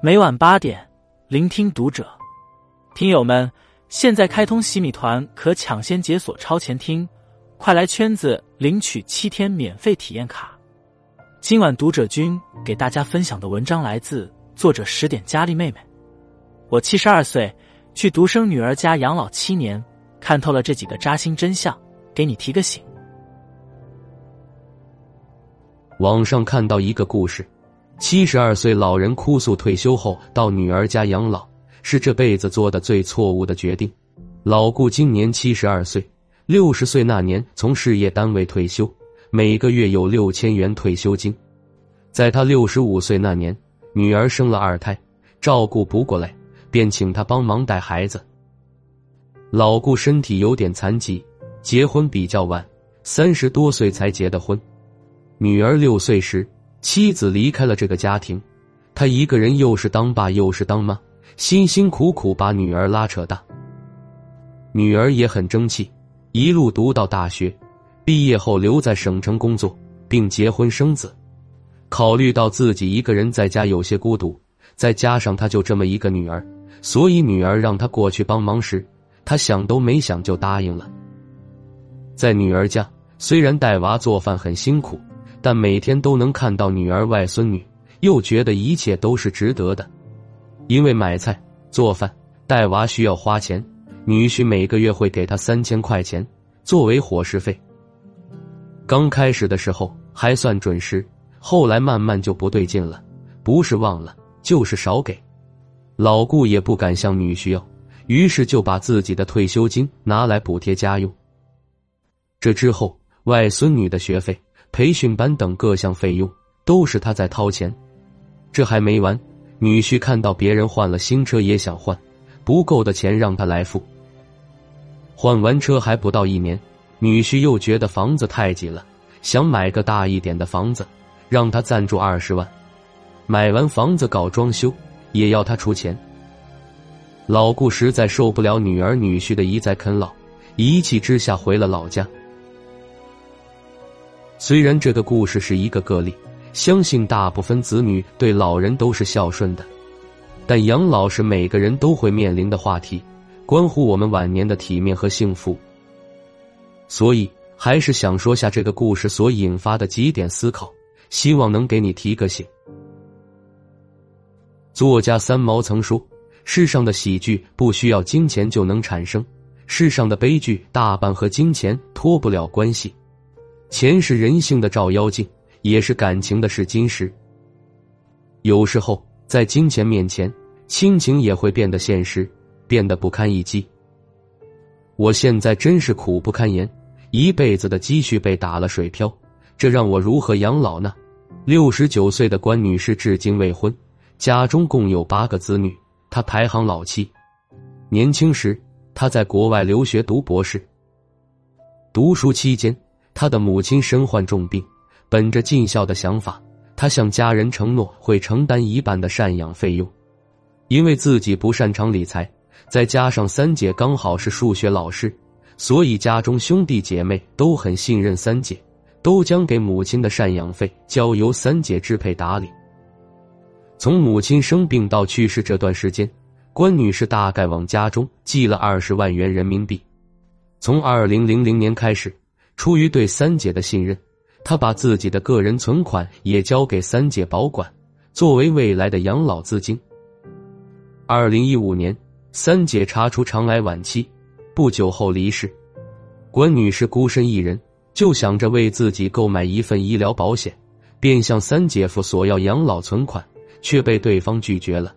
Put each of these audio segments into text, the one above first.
每晚八点，聆听读者。听友们，现在开通洗米团，可抢先解锁超前听，快来圈子领取七天免费体验卡。今晚读者君给大家分享的文章来自作者十点佳丽妹妹。我七十二岁，去独生女儿家养老七年，看透了这几个扎心真相，给你提个醒。网上看到一个故事。七十二岁老人哭诉，退休后到女儿家养老是这辈子做的最错误的决定。老顾今年七十二岁，六十岁那年从事业单位退休，每个月有六千元退休金。在他六十五岁那年，女儿生了二胎，照顾不过来，便请他帮忙带孩子。老顾身体有点残疾，结婚比较晚，三十多岁才结的婚。女儿六岁时。妻子离开了这个家庭，他一个人又是当爸又是当妈，辛辛苦苦把女儿拉扯大。女儿也很争气，一路读到大学，毕业后留在省城工作，并结婚生子。考虑到自己一个人在家有些孤独，再加上他就这么一个女儿，所以女儿让他过去帮忙时，他想都没想就答应了。在女儿家，虽然带娃做饭很辛苦。但每天都能看到女儿外孙女，又觉得一切都是值得的。因为买菜、做饭、带娃需要花钱，女婿每个月会给他三千块钱作为伙食费。刚开始的时候还算准时，后来慢慢就不对劲了，不是忘了就是少给。老顾也不敢向女婿要，于是就把自己的退休金拿来补贴家用。这之后，外孙女的学费。培训班等各项费用都是他在掏钱，这还没完。女婿看到别人换了新车也想换，不够的钱让他来付。换完车还不到一年，女婿又觉得房子太挤了，想买个大一点的房子，让他赞助二十万。买完房子搞装修也要他出钱。老顾实在受不了女儿女婿的一再啃老，一气之下回了老家。虽然这个故事是一个个例，相信大部分子女对老人都是孝顺的，但养老是每个人都会面临的话题，关乎我们晚年的体面和幸福。所以，还是想说下这个故事所引发的几点思考，希望能给你提个醒。作家三毛曾说：“世上的喜剧不需要金钱就能产生，世上的悲剧大半和金钱脱不了关系。”钱是人性的照妖镜，也是感情的试金石。有时候，在金钱面前，亲情也会变得现实，变得不堪一击。我现在真是苦不堪言，一辈子的积蓄被打了水漂，这让我如何养老呢？六十九岁的关女士至今未婚，家中共有八个子女，她排行老七。年轻时，她在国外留学读博士，读书期间。他的母亲身患重病，本着尽孝的想法，他向家人承诺会承担一半的赡养费用。因为自己不擅长理财，再加上三姐刚好是数学老师，所以家中兄弟姐妹都很信任三姐，都将给母亲的赡养费交由三姐支配打理。从母亲生病到去世这段时间，关女士大概往家中寄了二十万元人民币。从二零零零年开始。出于对三姐的信任，他把自己的个人存款也交给三姐保管，作为未来的养老资金。二零一五年，三姐查出肠癌晚期，不久后离世。关女士孤身一人，就想着为自己购买一份医疗保险，便向三姐夫索要养老存款，却被对方拒绝了。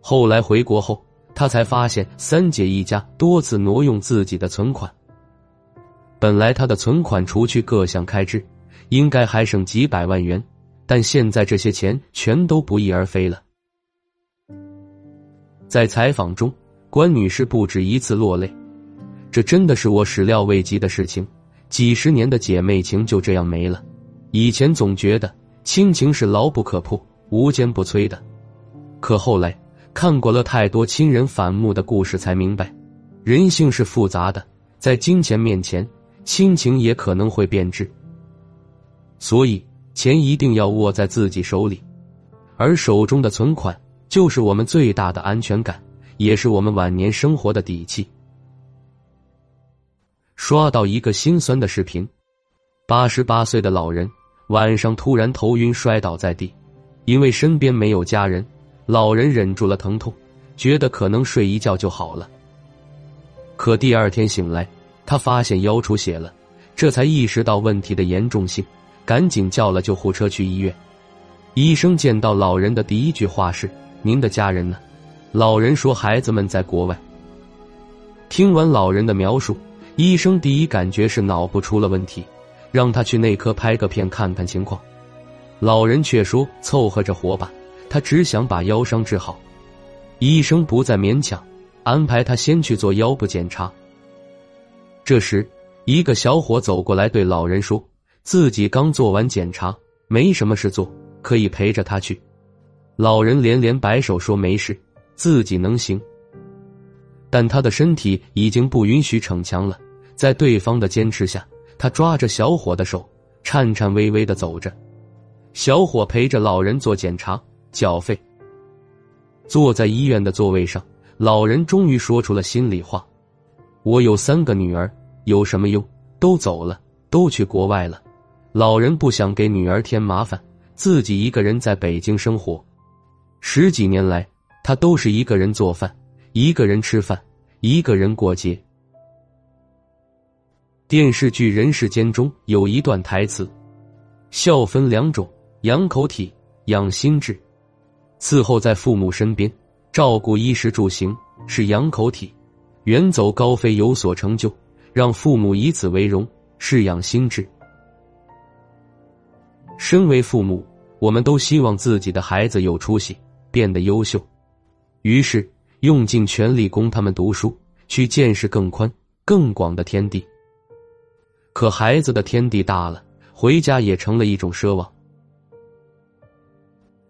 后来回国后，他才发现三姐一家多次挪用自己的存款。本来他的存款除去各项开支，应该还剩几百万元，但现在这些钱全都不翼而飞了。在采访中，关女士不止一次落泪，这真的是我始料未及的事情。几十年的姐妹情就这样没了。以前总觉得亲情是牢不可破、无坚不摧的，可后来看过了太多亲人反目的故事，才明白，人性是复杂的，在金钱面前。亲情也可能会变质，所以钱一定要握在自己手里。而手中的存款就是我们最大的安全感，也是我们晚年生活的底气。刷到一个心酸的视频：八十八岁的老人晚上突然头晕摔倒在地，因为身边没有家人，老人忍住了疼痛，觉得可能睡一觉就好了。可第二天醒来，他发现腰出血了，这才意识到问题的严重性，赶紧叫了救护车去医院。医生见到老人的第一句话是：“您的家人呢？”老人说：“孩子们在国外。”听完老人的描述，医生第一感觉是脑部出了问题，让他去内科拍个片看看情况。老人却说：“凑合着活吧，他只想把腰伤治好。”医生不再勉强。安排他先去做腰部检查。这时，一个小伙走过来，对老人说：“自己刚做完检查，没什么事做，可以陪着他去。”老人连连摆手说：“没事，自己能行。”但他的身体已经不允许逞强了。在对方的坚持下，他抓着小伙的手，颤颤巍巍的走着。小伙陪着老人做检查，缴费。坐在医院的座位上。老人终于说出了心里话：“我有三个女儿，有什么用？都走了，都去国外了。”老人不想给女儿添麻烦，自己一个人在北京生活。十几年来，他都是一个人做饭，一个人吃饭，一个人过节。电视剧《人世间》中有一段台词：“孝分两种，养口体，养心智。伺候在父母身边。”照顾衣食住行是养口体，远走高飞有所成就，让父母以此为荣是养心智。身为父母，我们都希望自己的孩子有出息，变得优秀，于是用尽全力供他们读书，去见识更宽更广的天地。可孩子的天地大了，回家也成了一种奢望。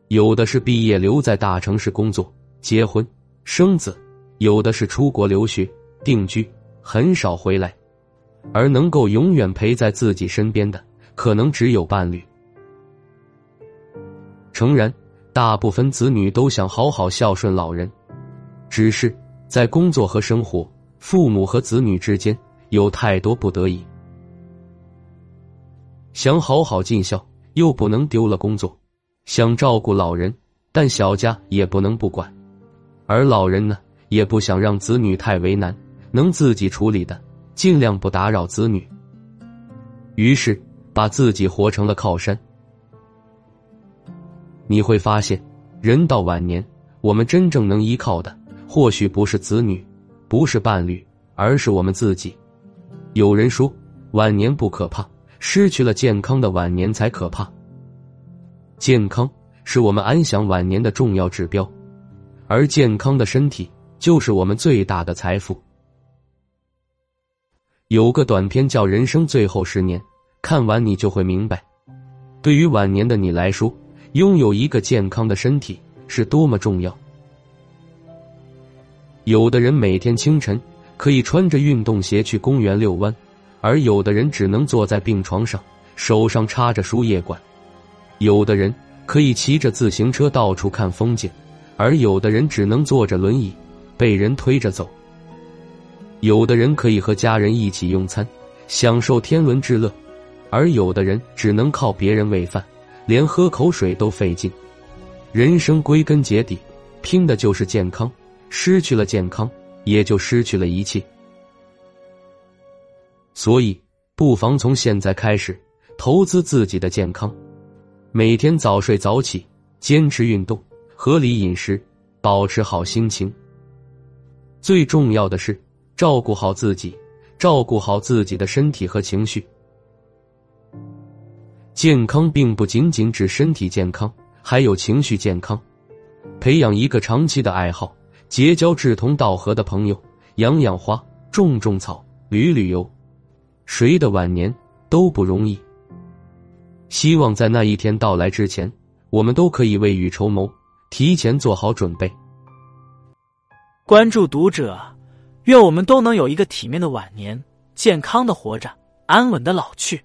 有的是毕业留在大城市工作。结婚、生子，有的是出国留学、定居，很少回来；而能够永远陪在自己身边的，可能只有伴侣。诚然，大部分子女都想好好孝顺老人，只是在工作和生活、父母和子女之间，有太多不得已。想好好尽孝，又不能丢了工作；想照顾老人，但小家也不能不管。而老人呢，也不想让子女太为难，能自己处理的，尽量不打扰子女。于是，把自己活成了靠山。你会发现，人到晚年，我们真正能依靠的，或许不是子女，不是伴侣，而是我们自己。有人说，晚年不可怕，失去了健康的晚年才可怕。健康是我们安享晚年的重要指标。而健康的身体就是我们最大的财富。有个短片叫《人生最后十年》，看完你就会明白，对于晚年的你来说，拥有一个健康的身体是多么重要。有的人每天清晨可以穿着运动鞋去公园遛弯，而有的人只能坐在病床上，手上插着输液管；有的人可以骑着自行车到处看风景。而有的人只能坐着轮椅，被人推着走；有的人可以和家人一起用餐，享受天伦之乐；而有的人只能靠别人喂饭，连喝口水都费劲。人生归根结底，拼的就是健康，失去了健康，也就失去了一切。所以，不妨从现在开始投资自己的健康，每天早睡早起，坚持运动。合理饮食，保持好心情。最重要的是照顾好自己，照顾好自己的身体和情绪。健康并不仅仅指身体健康，还有情绪健康。培养一个长期的爱好，结交志同道合的朋友，养养花，种种草，旅旅游。谁的晚年都不容易。希望在那一天到来之前，我们都可以未雨绸缪。提前做好准备。关注读者，愿我们都能有一个体面的晚年，健康的活着，安稳的老去。